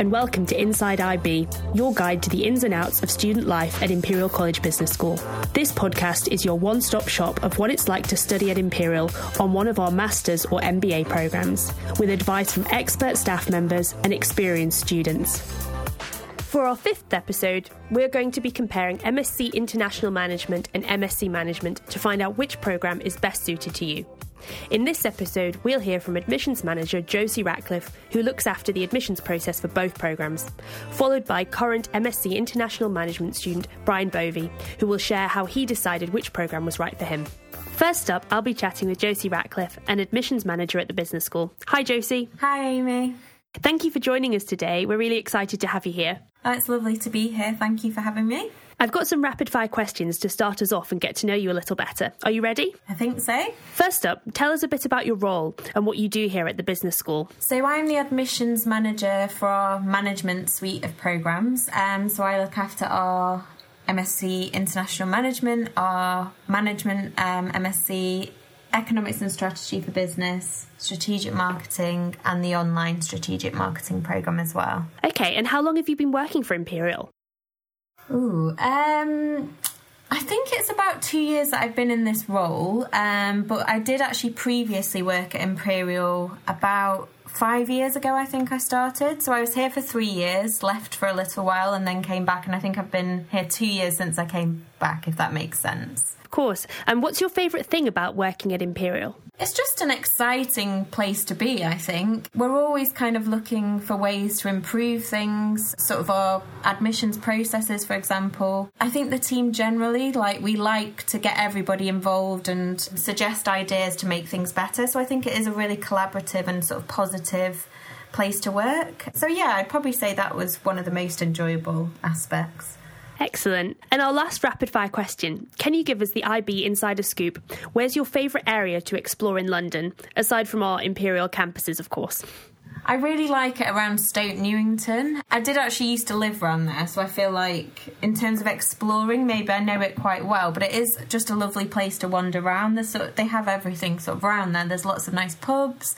and welcome to Inside IB, your guide to the ins and outs of student life at Imperial College Business School. This podcast is your one stop shop of what it's like to study at Imperial on one of our Masters or MBA programs, with advice from expert staff members and experienced students. For our fifth episode, we're going to be comparing MSc International Management and MSc Management to find out which program is best suited to you. In this episode, we'll hear from admissions manager Josie Ratcliffe, who looks after the admissions process for both programs, followed by current MSc International Management student Bryan Bovey, who will share how he decided which program was right for him. First up, I'll be chatting with Josie Ratcliffe, an admissions manager at the business school. Hi, Josie. Hi, Amy. Thank you for joining us today. We're really excited to have you here. Oh, it's lovely to be here. Thank you for having me. I've got some rapid fire questions to start us off and get to know you a little better. Are you ready? I think so. First up, tell us a bit about your role and what you do here at the business school. So, I'm the admissions manager for our management suite of programs. Um, so, I look after our MSc International Management, our management um, MSc Economics and Strategy for Business, Strategic Marketing, and the online Strategic Marketing program as well. Okay, and how long have you been working for Imperial? Ooh, um, I think it's about two years that I've been in this role, um, but I did actually previously work at Imperial about five years ago, I think I started. So I was here for three years, left for a little while, and then came back. And I think I've been here two years since I came back, if that makes sense. Of course. And what's your favourite thing about working at Imperial? It's just an exciting place to be, I think. We're always kind of looking for ways to improve things, sort of our admissions processes, for example. I think the team generally, like, we like to get everybody involved and suggest ideas to make things better. So I think it is a really collaborative and sort of positive place to work. So yeah, I'd probably say that was one of the most enjoyable aspects. Excellent. And our last rapid fire question Can you give us the IB insider scoop? Where's your favourite area to explore in London, aside from our Imperial campuses, of course? I really like it around Stoke Newington. I did actually used to live around there, so I feel like in terms of exploring, maybe I know it quite well. But it is just a lovely place to wander around. Sort of, they have everything sort of around there. There's lots of nice pubs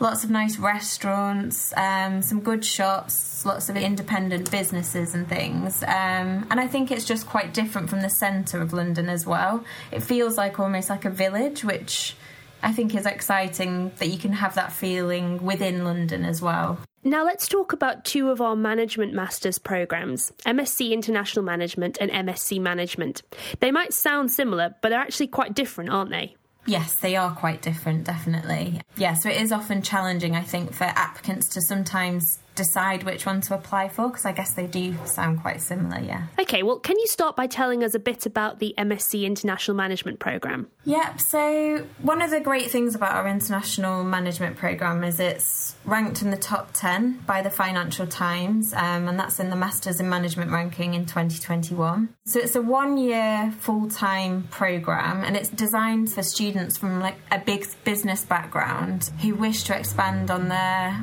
lots of nice restaurants, um, some good shops, lots of independent businesses and things. Um, and I think it's just quite different from the centre of London as well. It feels like almost like a village, which I think is exciting that you can have that feeling within London as well. Now, let's talk about two of our management masters programs MSc International Management and MSc Management. They might sound similar, but they're actually quite different, aren't they? Yes, they are quite different, definitely. Yeah, so it is often challenging, I think, for applicants to sometimes decide which one to apply for because I guess they do sound quite similar, yeah. Okay, well, can you start by telling us a bit about the MSc International Management Programme? Yep, so one of the great things about our International Management Programme is it's ranked in the top 10 by the Financial Times, um, and that's in the Masters in Management ranking in 2021. So it's a one year full time programme and it's designed for students from like a big business background who wish to expand on their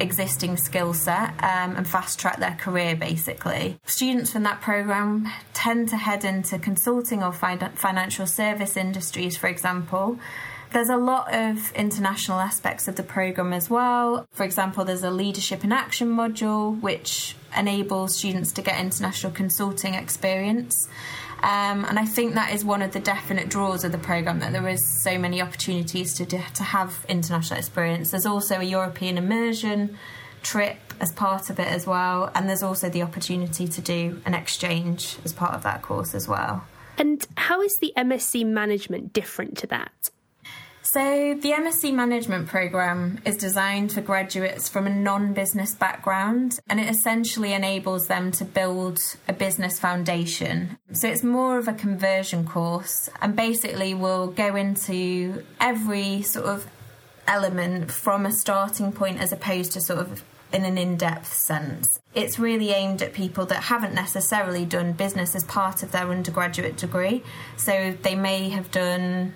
existing skill set um, and fast track their career basically. Students from that program tend to head into consulting or financial service industries, for example. There's a lot of international aspects of the program as well. For example, there's a leadership in action module which enables students to get international consulting experience. Um, and I think that is one of the definite draws of the program that there is so many opportunities to to have international experience. There's also a European immersion trip as part of it as well, and there's also the opportunity to do an exchange as part of that course as well. And how is the MSc management different to that? So, the MSc Management Programme is designed for graduates from a non business background and it essentially enables them to build a business foundation. So, it's more of a conversion course and basically will go into every sort of element from a starting point as opposed to sort of in an in depth sense. It's really aimed at people that haven't necessarily done business as part of their undergraduate degree. So, they may have done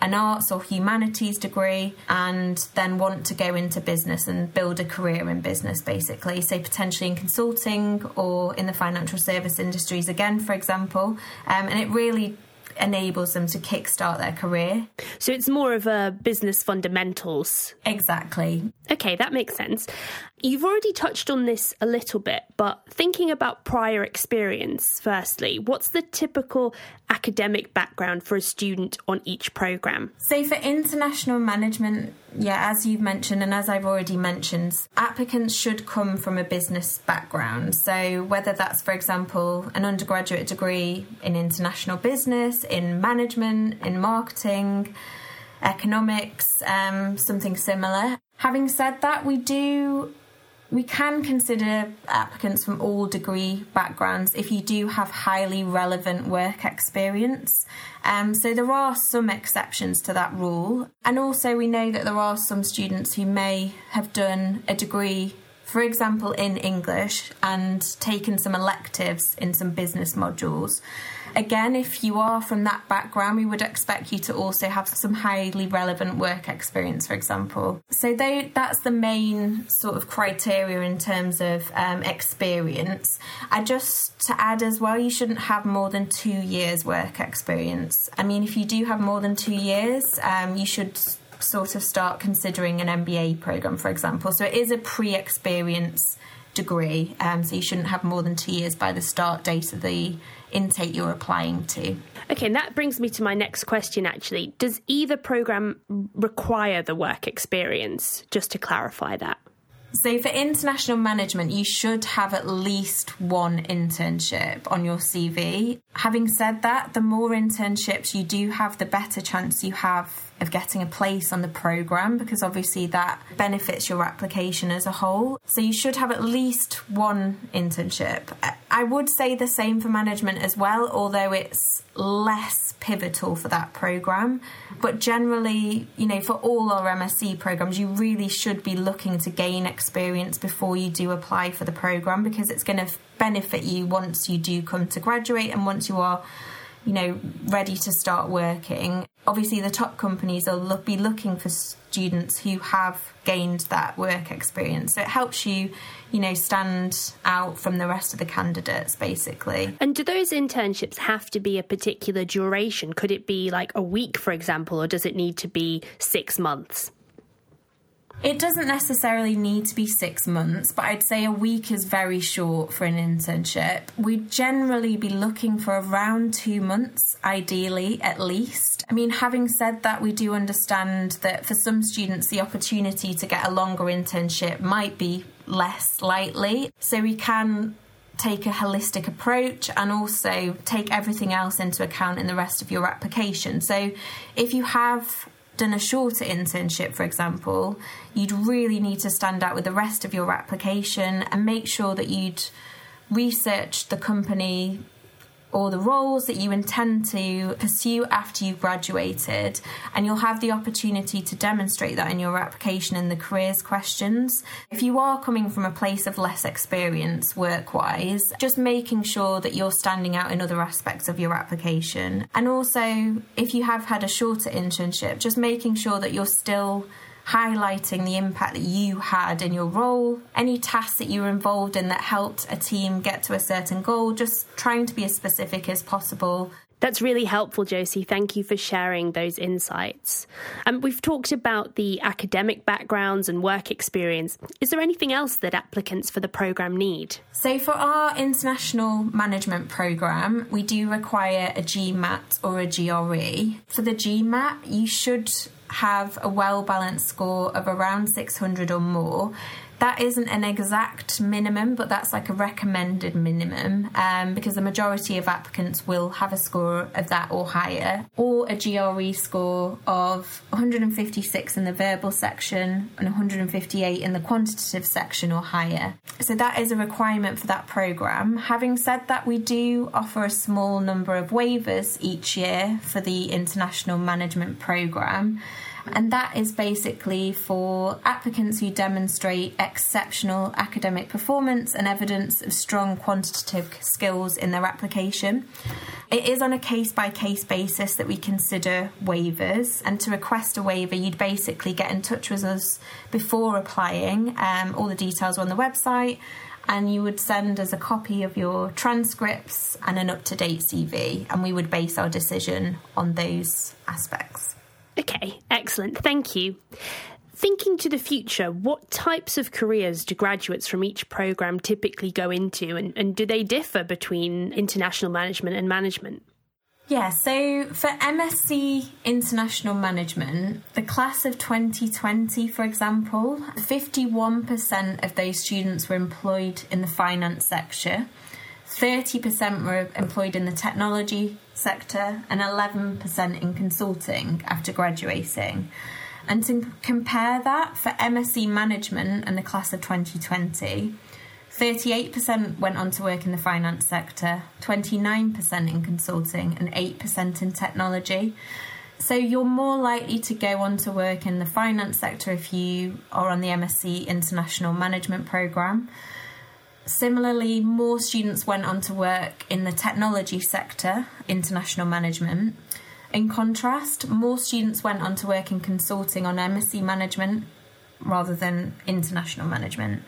an arts or humanities degree and then want to go into business and build a career in business basically. So potentially in consulting or in the financial service industries again for example. Um, and it really enables them to kickstart their career. So it's more of a business fundamentals. Exactly. Okay, that makes sense. You've already touched on this a little bit, but thinking about prior experience, firstly, what's the typical academic background for a student on each programme? So, for international management, yeah, as you've mentioned, and as I've already mentioned, applicants should come from a business background. So, whether that's, for example, an undergraduate degree in international business, in management, in marketing, economics, um, something similar. Having said that, we do we can consider applicants from all degree backgrounds if you do have highly relevant work experience. Um, so there are some exceptions to that rule. And also, we know that there are some students who may have done a degree, for example, in English and taken some electives in some business modules. Again, if you are from that background, we would expect you to also have some highly relevant work experience, for example. So they, that's the main sort of criteria in terms of um, experience. I just to add as well, you shouldn't have more than two years work experience. I mean, if you do have more than two years, um, you should sort of start considering an MBA program, for example. So it is a pre-experience degree, um, so you shouldn't have more than two years by the start date of the intake you're applying to. Okay, and that brings me to my next question actually. Does either program require the work experience? Just to clarify that. So, for international management, you should have at least one internship on your CV. Having said that, the more internships you do have, the better chance you have of getting a place on the program because obviously that benefits your application as a whole. So you should have at least one internship. I would say the same for management as well, although it's less pivotal for that program. But generally, you know, for all our MSc programs, you really should be looking to gain experience before you do apply for the program because it's going to benefit you once you do come to graduate and once you are you know, ready to start working. Obviously, the top companies will look, be looking for students who have gained that work experience. So it helps you, you know, stand out from the rest of the candidates, basically. And do those internships have to be a particular duration? Could it be like a week, for example, or does it need to be six months? It doesn't necessarily need to be six months, but I'd say a week is very short for an internship. We'd generally be looking for around two months, ideally, at least. I mean, having said that, we do understand that for some students, the opportunity to get a longer internship might be less likely. So we can take a holistic approach and also take everything else into account in the rest of your application. So if you have done a shorter internship, for example, you'd really need to stand out with the rest of your application and make sure that you'd researched the company or the roles that you intend to pursue after you've graduated, and you'll have the opportunity to demonstrate that in your application in the careers questions. If you are coming from a place of less experience work wise, just making sure that you're standing out in other aspects of your application. And also, if you have had a shorter internship, just making sure that you're still highlighting the impact that you had in your role, any tasks that you were involved in that helped a team get to a certain goal, just trying to be as specific as possible. That's really helpful, Josie. Thank you for sharing those insights. Um, we've talked about the academic backgrounds and work experience. Is there anything else that applicants for the programme need? So, for our international management programme, we do require a GMAT or a GRE. For the GMAT, you should have a well balanced score of around 600 or more. That isn't an exact minimum, but that's like a recommended minimum um, because the majority of applicants will have a score of that or higher, or a GRE score of 156 in the verbal section and 158 in the quantitative section or higher. So that is a requirement for that programme. Having said that, we do offer a small number of waivers each year for the International Management Programme and that is basically for applicants who demonstrate exceptional academic performance and evidence of strong quantitative skills in their application. It is on a case by case basis that we consider waivers, and to request a waiver, you'd basically get in touch with us before applying. Um, all the details are on the website and you would send us a copy of your transcripts and an up to date CV, and we would base our decision on those aspects. Okay, excellent. Thank you. Thinking to the future, what types of careers do graduates from each programme typically go into, and, and do they differ between international management and management? Yeah, so for MSc International Management, the class of 2020, for example, 51% of those students were employed in the finance sector, 30% were employed in the technology sector, and 11% in consulting after graduating. And to compare that, for MSc Management and the class of 2020, 38% went on to work in the finance sector, 29% in consulting, and 8% in technology. So you're more likely to go on to work in the finance sector if you are on the MSc International Management Programme. Similarly, more students went on to work in the technology sector, international management. In contrast, more students went on to work in consulting on MSc management rather than international management.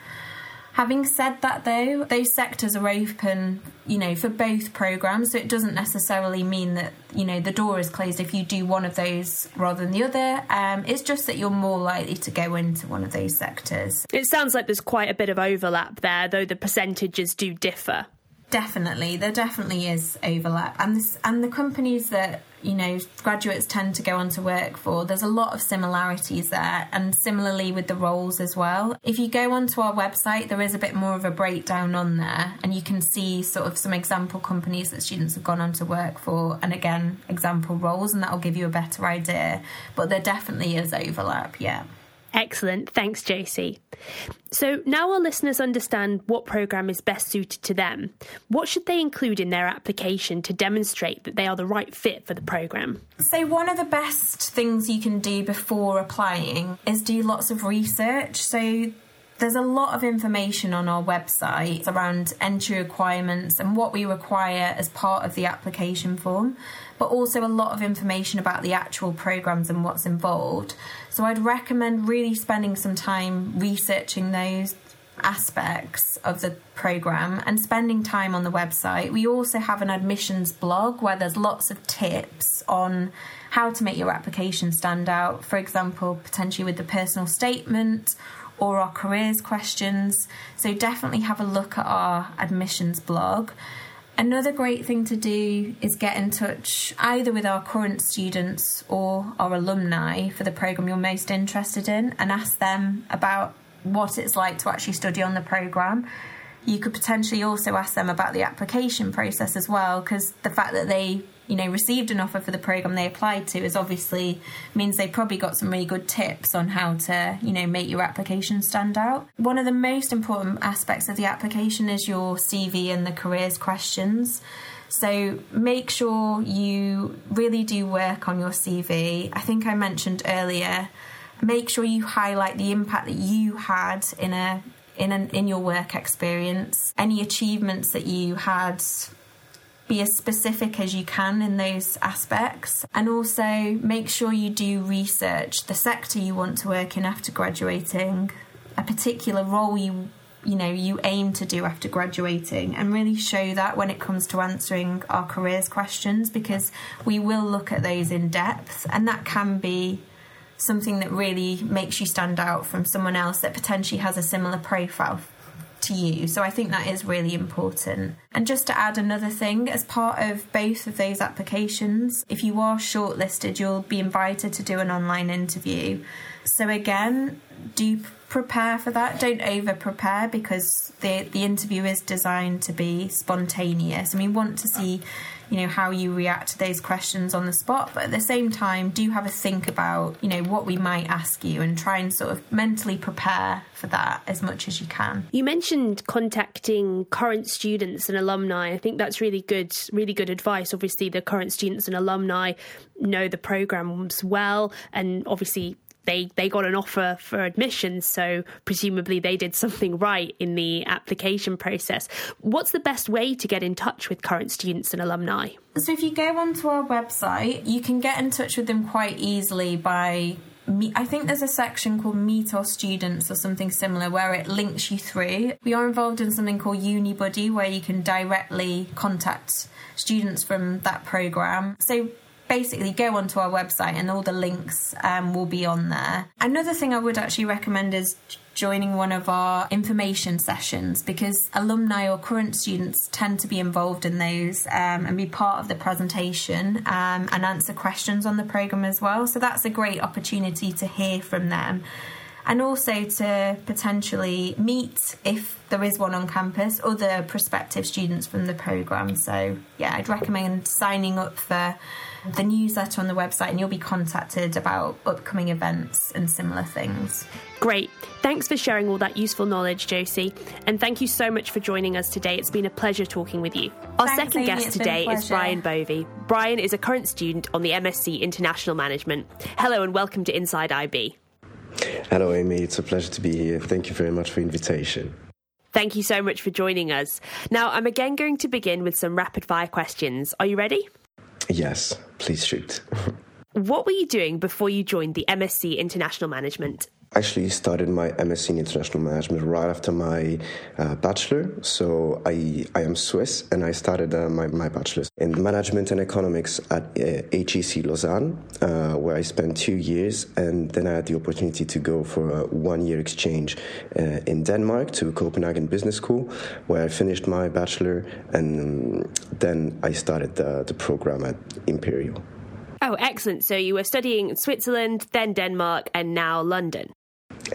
Having said that, though, those sectors are open, you know, for both programs. So it doesn't necessarily mean that you know the door is closed if you do one of those rather than the other. Um, it's just that you're more likely to go into one of those sectors. It sounds like there's quite a bit of overlap there, though the percentages do differ. Definitely, there definitely is overlap, and this, and the companies that you know graduates tend to go on to work for. There's a lot of similarities there, and similarly with the roles as well. If you go onto our website, there is a bit more of a breakdown on there, and you can see sort of some example companies that students have gone on to work for, and again example roles, and that will give you a better idea. But there definitely is overlap, yeah. Excellent. Thanks, Josie. So now our listeners understand what programme is best suited to them. What should they include in their application to demonstrate that they are the right fit for the programme? So, one of the best things you can do before applying is do lots of research. So, there's a lot of information on our website around entry requirements and what we require as part of the application form, but also a lot of information about the actual programs and what's involved. So I'd recommend really spending some time researching those aspects of the program and spending time on the website. We also have an admissions blog where there's lots of tips on how to make your application stand out. For example, potentially with the personal statement or our careers questions. So definitely have a look at our admissions blog. Another great thing to do is get in touch either with our current students or our alumni for the programme you're most interested in and ask them about what it's like to actually study on the programme. You could potentially also ask them about the application process as well, because the fact that they you know received an offer for the program they applied to is obviously means they probably got some really good tips on how to you know make your application stand out. One of the most important aspects of the application is your cv and the careers questions. So make sure you really do work on your cv i think i mentioned earlier make sure you highlight the impact that you had in a in an, in your work experience any achievements that you had be as specific as you can in those aspects. And also make sure you do research the sector you want to work in after graduating a particular role you you know you aim to do after graduating and really show that when it comes to answering our careers questions because we will look at those in depth and that can be something that really makes you stand out from someone else that potentially has a similar profile to you. So I think that is really important. And just to add another thing, as part of both of those applications, if you are shortlisted, you'll be invited to do an online interview. So again, do prepare for that. Don't over prepare because the the interview is designed to be spontaneous, and we want to see you know how you react to those questions on the spot. But at the same time do have a think about you know what we might ask you and try and sort of mentally prepare for that as much as you can? You mentioned contacting current students and alumni. I think that's really good really good advice. Obviously the current students and alumni know the programs well and obviously they they got an offer for admission, so presumably they did something right in the application process. What's the best way to get in touch with current students and alumni? So if you go onto our website, you can get in touch with them quite easily by I think there's a section called Meet Our Students or something similar where it links you through. We are involved in something called UniBuddy where you can directly contact students from that program. So basically go onto our website and all the links um, will be on there. Another thing I would actually recommend is joining one of our information sessions because alumni or current students tend to be involved in those um, and be part of the presentation um, and answer questions on the programme as well. So that's a great opportunity to hear from them and also to potentially meet, if there is one on campus, other prospective students from the programme. So, yeah, I'd recommend signing up for the newsletter on the website and you'll be contacted about upcoming events and similar things. Great. Thanks for sharing all that useful knowledge, Josie. And thank you so much for joining us today. It's been a pleasure talking with you. Our Thanks, second Amy. guest today is Bryan Bovey. Bryan is a current student on the MSc International Management. Hello and welcome to Inside IB. Hello, Amy. It's a pleasure to be here. Thank you very much for the invitation. Thank you so much for joining us. Now, I'm again going to begin with some rapid fire questions. Are you ready? Yes, please shoot. What were you doing before you joined the MSc International Management? Actually started my MSc in International Management right after my uh, bachelor. So I, I am Swiss and I started uh, my, my bachelor's in Management and Economics at uh, HEC Lausanne, uh, where I spent two years. And then I had the opportunity to go for a one year exchange uh, in Denmark to Copenhagen Business School, where I finished my bachelor. And then I started the, the program at Imperial. Oh, excellent. So you were studying in Switzerland, then Denmark, and now London.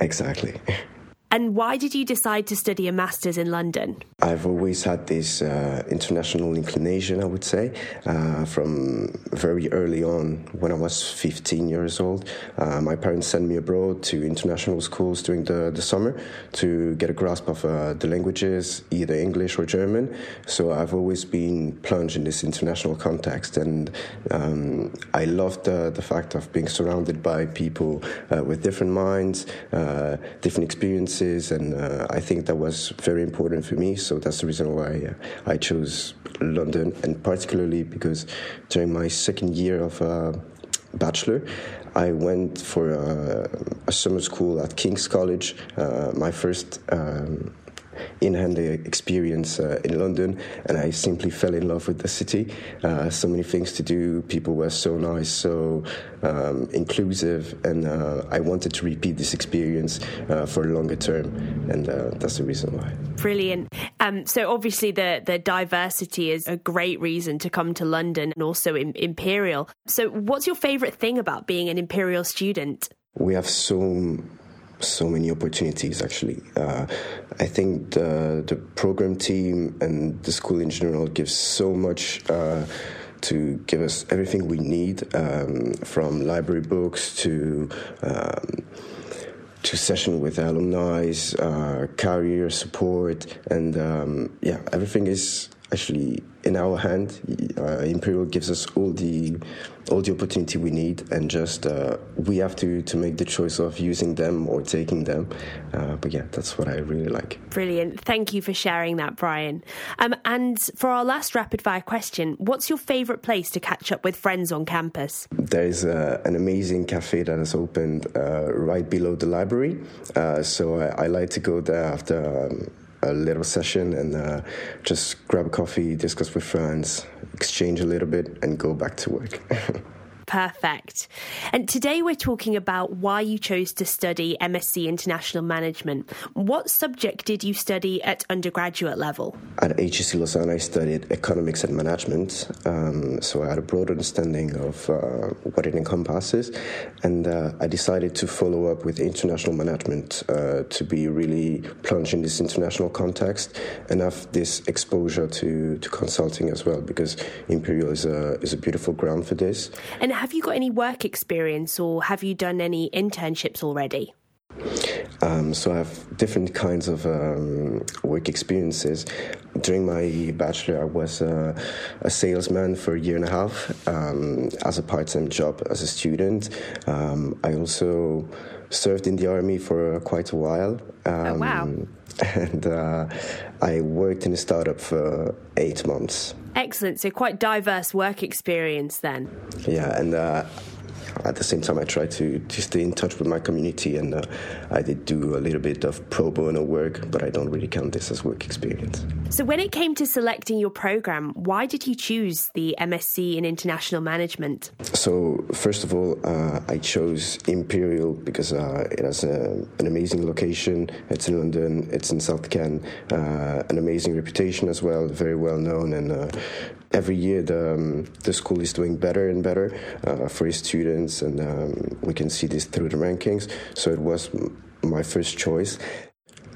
Exactly. And why did you decide to study a master's in London? I've always had this uh, international inclination, I would say, uh, from very early on. When I was 15 years old, uh, my parents sent me abroad to international schools during the, the summer to get a grasp of uh, the languages, either English or German. So I've always been plunged in this international context, and um, I loved the, fact of being surrounded by people uh, with different minds, uh, different experiences and uh, I think that was very important for me. So that's the reason why uh, I chose London, and particularly because during my second year of uh, bachelor, I went for a, a, summer school at King's College. Uh, my first. Um, in-hand experience uh, in London, and I simply fell in love with the city. Uh, so many things to do. People were so nice, so um, inclusive, and uh, I wanted to repeat this experience uh, for a longer term, and uh, that's the reason why. Brilliant. Um, so obviously, the the diversity is a great reason to come to London, and also in Imperial. So, what's your favourite thing about being an Imperial student? We have so so many opportunities actually. Uh, I think the the program team and the school in general gives so much. Uh, to give us everything we need, um, from library books to um, to session with alumni, uh, career support, and um, yeah, everything is actually in our hand. Uh, Imperial gives us all the all the opportunity we need, and just uh, we have to to make the choice of using them or taking them. Uh, but yeah, that's what I really like. Brilliant. Thank you for sharing that, Bryan. Um, and for our last rapid fire question, what's your favourite place to catch up with friends on campus? There's uh, an amazing cafe that has opened uh, right below the library, uh, so I, I, like to go there after. Um, a little session and uh, just grab a coffee, discuss with friends, exchange a little bit, and go back to work. Perfect. And today we're talking about why you chose to study MSc International Management. What subject did you study at undergraduate level? At HEC Lausanne, I studied economics and management. Um, so I had a broad understanding of uh, what it encompasses. And uh, I decided to follow up with international management uh, to be really plunged in this international context and have this exposure to, to consulting as well, because Imperial is a, is a beautiful ground for this. And have you got any work experience or have you done any internships already? Um, so I have different kinds of um, work experiences. During my bachelor, I was uh, a salesman for a year and a half um, as a part-time job as a student. Um, I also served in the army for quite a while. oh wow! Um, and uh, I worked in a startup for eight months. Excellent. So quite diverse work experience then. Yeah, and uh, at the same time, I try to, to stay in touch with my community, and uh, I did do a little bit of pro bono work, but I don't really count this as work experience. So, when it came to selecting your program, why did you choose the MSc in International Management? So, first of all, uh, I chose Imperial because uh, it has a, an amazing location. It's in London, it's in South Ken, uh, an amazing reputation as well, very well known, and uh, every year the, um, the school is doing better and better uh, for its students, and um, we can see this through the rankings. So it was my first choice.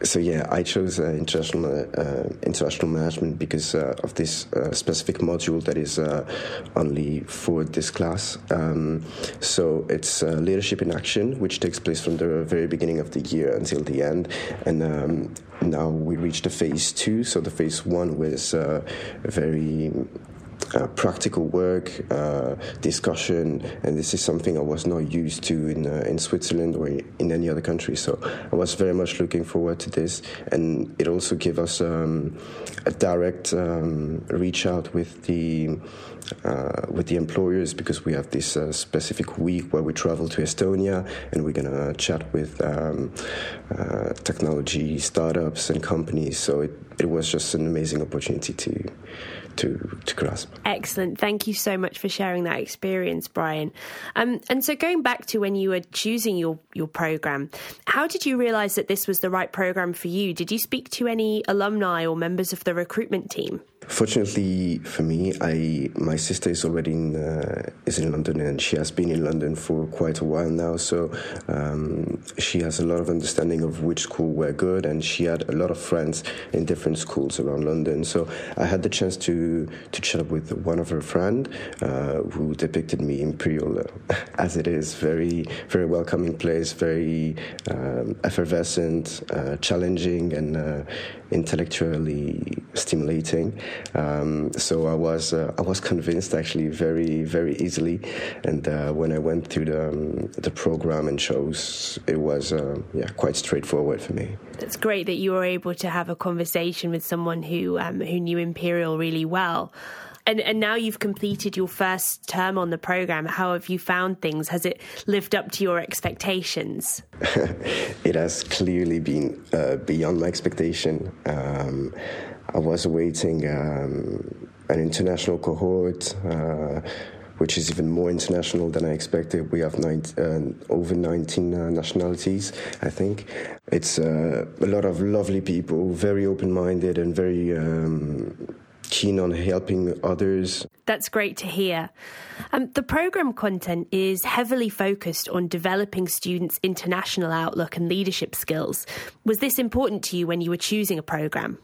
So yeah, I chose uh, international uh, international management because uh, of this uh, specific module that is uh, only for this class. Um, so it's uh, leadership in action, which takes place from the very beginning of the year until the end, and um, now we reached the phase two. So the phase one was very uh, practical work, uh, discussion, and this is something I was not used to in uh, in Switzerland or in any other country. So I was very much looking forward to this, and it also gave us um, a direct um, reach out with the uh, with the employers because we have this uh, specific week where we travel to Estonia and we're gonna chat with um, uh, technology startups and companies. So it, it was just an amazing opportunity to to, to grasp. Excellent. Thank you so much for sharing that experience, Bryan. Um, and so, going back to when you were choosing your, your program, how did you realize that this was the right program for you? Did you speak to any alumni or members of the recruitment team? Fortunately for me, I my sister is already in uh, is in London and she has been in London for quite a while now. So um, she has a lot of understanding of which school were good, and she had a lot of friends in different schools around London. So I had the chance to to chat up with one of her friend uh, who depicted me Imperial uh, as it is, very very welcoming place, very um, effervescent, uh, challenging, and uh, intellectually stimulating. Um, so I was uh, I was convinced actually very very easily, and uh, when I went through the um, the program and chose, it was uh, yeah quite straightforward for me. It's great that you were able to have a conversation with someone who um, who knew Imperial really well. And, and now you've completed your first term on the program. How have you found things? Has it lived up to your expectations? it has clearly been uh, beyond my expectation. Um, I was awaiting um, an international cohort. Uh, which is even more international than I expected. We have nine, uh, over 19 uh, nationalities, I think. It's uh, a lot of lovely people, very open minded and very um, keen on helping others. That's great to hear. Um, the program content is heavily focused on developing students' international outlook and leadership skills. Was this important to you when you were choosing a program?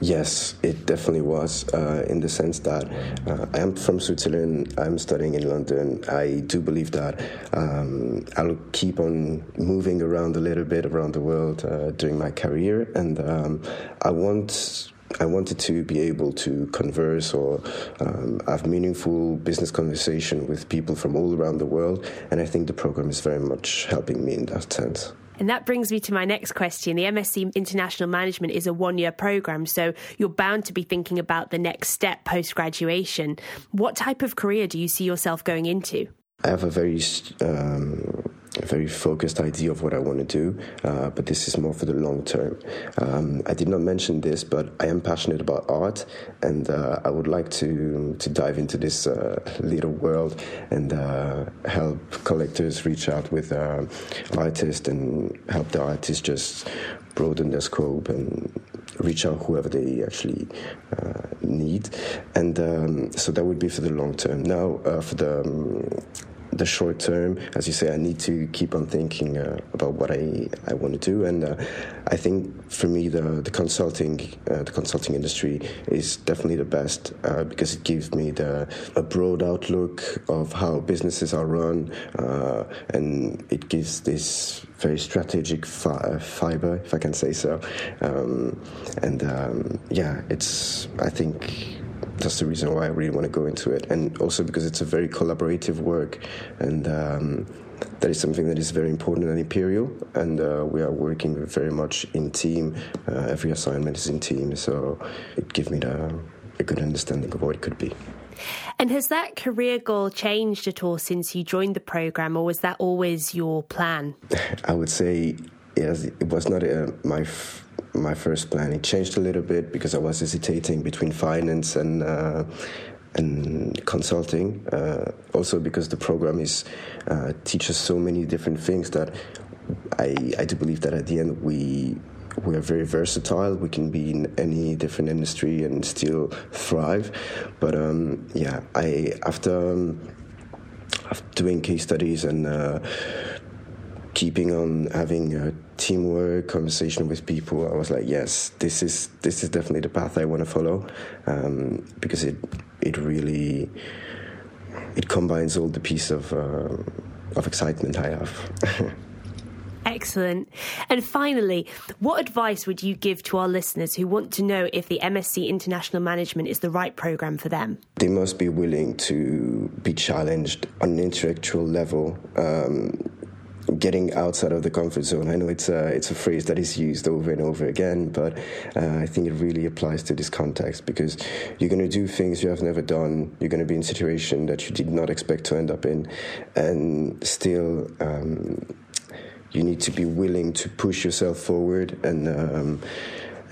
Yes, it definitely was, uh, in the sense that uh, I am from Switzerland, I'm studying in London. I do believe that um, I'll keep on moving around a little bit around the world uh, during my career, and um, I want I wanted to be able to converse or um, have meaningful business conversation with people from all around the world, and I think the program is very much helping me in that sense. And that brings me to my next question. The MSc International Management is a one year program, so you're bound to be thinking about the next step post graduation. What type of career do you see yourself going into? I have a very um, very focused idea of what I want to do, uh, but this is more for the long term. Um, I did not mention this, but I am passionate about art, and uh, I would like to to dive into this uh, little world and uh, help collectors reach out with uh, artists and help the artists just broaden their scope and reach out whoever they actually uh, need. And um, so that would be for the long term. Now, uh, for the um, the short term, as you say, I need to keep on thinking uh, about what I, I want to do, and uh, I think for me the the consulting uh, the consulting industry is definitely the best uh, because it gives me the a broad outlook of how businesses are run, uh, and it gives this very strategic fi- fiber, if I can say so, um, and um, yeah, it's I think that's the reason why I really want to go into it, and also because it's a very collaborative work, and um, that is something that is very important at Imperial, and uh, we are working very much in team. Uh, every assignment is in team, so it gives me the, a good understanding of what it could be. And has that career goal changed at all since you joined the program, or was that always your plan? I would say yes, it was not uh, my f- my first plan. It changed a little bit because I was hesitating between finance and. Uh, and consulting, uh, also because the program is uh, teaches so many different things that I, I do believe that at the end we we are very versatile. We can be in any different industry and still thrive. But um, yeah, I after, um, after doing case studies and uh, keeping on having a teamwork conversation with people, I was like, yes, this is this is definitely the path I want to follow um, because it it really it combines all the piece of uh, of excitement I have. Excellent. And finally, what advice would you give to our listeners who want to know if the MSc International Management is the right program for them? They must be willing to be challenged on an intellectual level. Um, getting outside of the comfort zone. I know it's a, it's a phrase that is used over and over again, but uh, I think it really applies to this context because you're going to do things you have never done. You're going to be in a situation that you did not expect to end up in, and still. Um, you need to be willing to push yourself forward and um,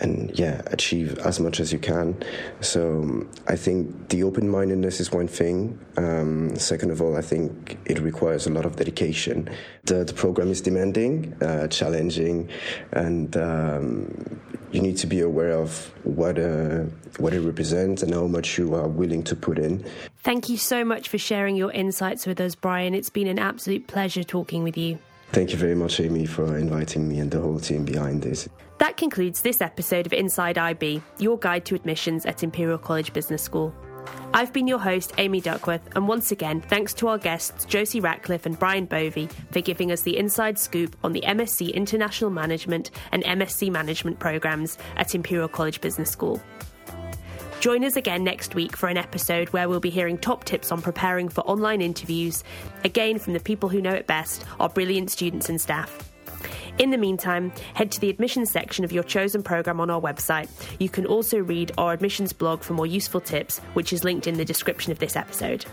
and yeah, achieve as much as you can. So um, I think the open mindedness is one thing. Um, second of all, I think it requires a lot of dedication. The, the program is demanding, uh, challenging, and um, you need to be aware of what uh, what it represents and how much you are willing to put in. Thank you so much for sharing your insights with us, Bryan. It's been an absolute pleasure talking with you. Thank you very much, Amy, for inviting me and the whole team behind this. That concludes this episode of Inside IB, your guide to admissions at Imperial College Business School. I've been your host, Amy Duckworth, and once again, thanks to our guests, Josie Ratcliffe and Bryan Bovey, for giving us the inside scoop on the MSc International Management and MSc Management programs at Imperial College Business School. Join us again next week for an episode where we'll be hearing top tips on preparing for online interviews, again from the people who know it best, our brilliant students and staff. In the meantime, head to the admissions section of your chosen programme on our website. You can also read our admissions blog for more useful tips, which is linked in the description of this episode.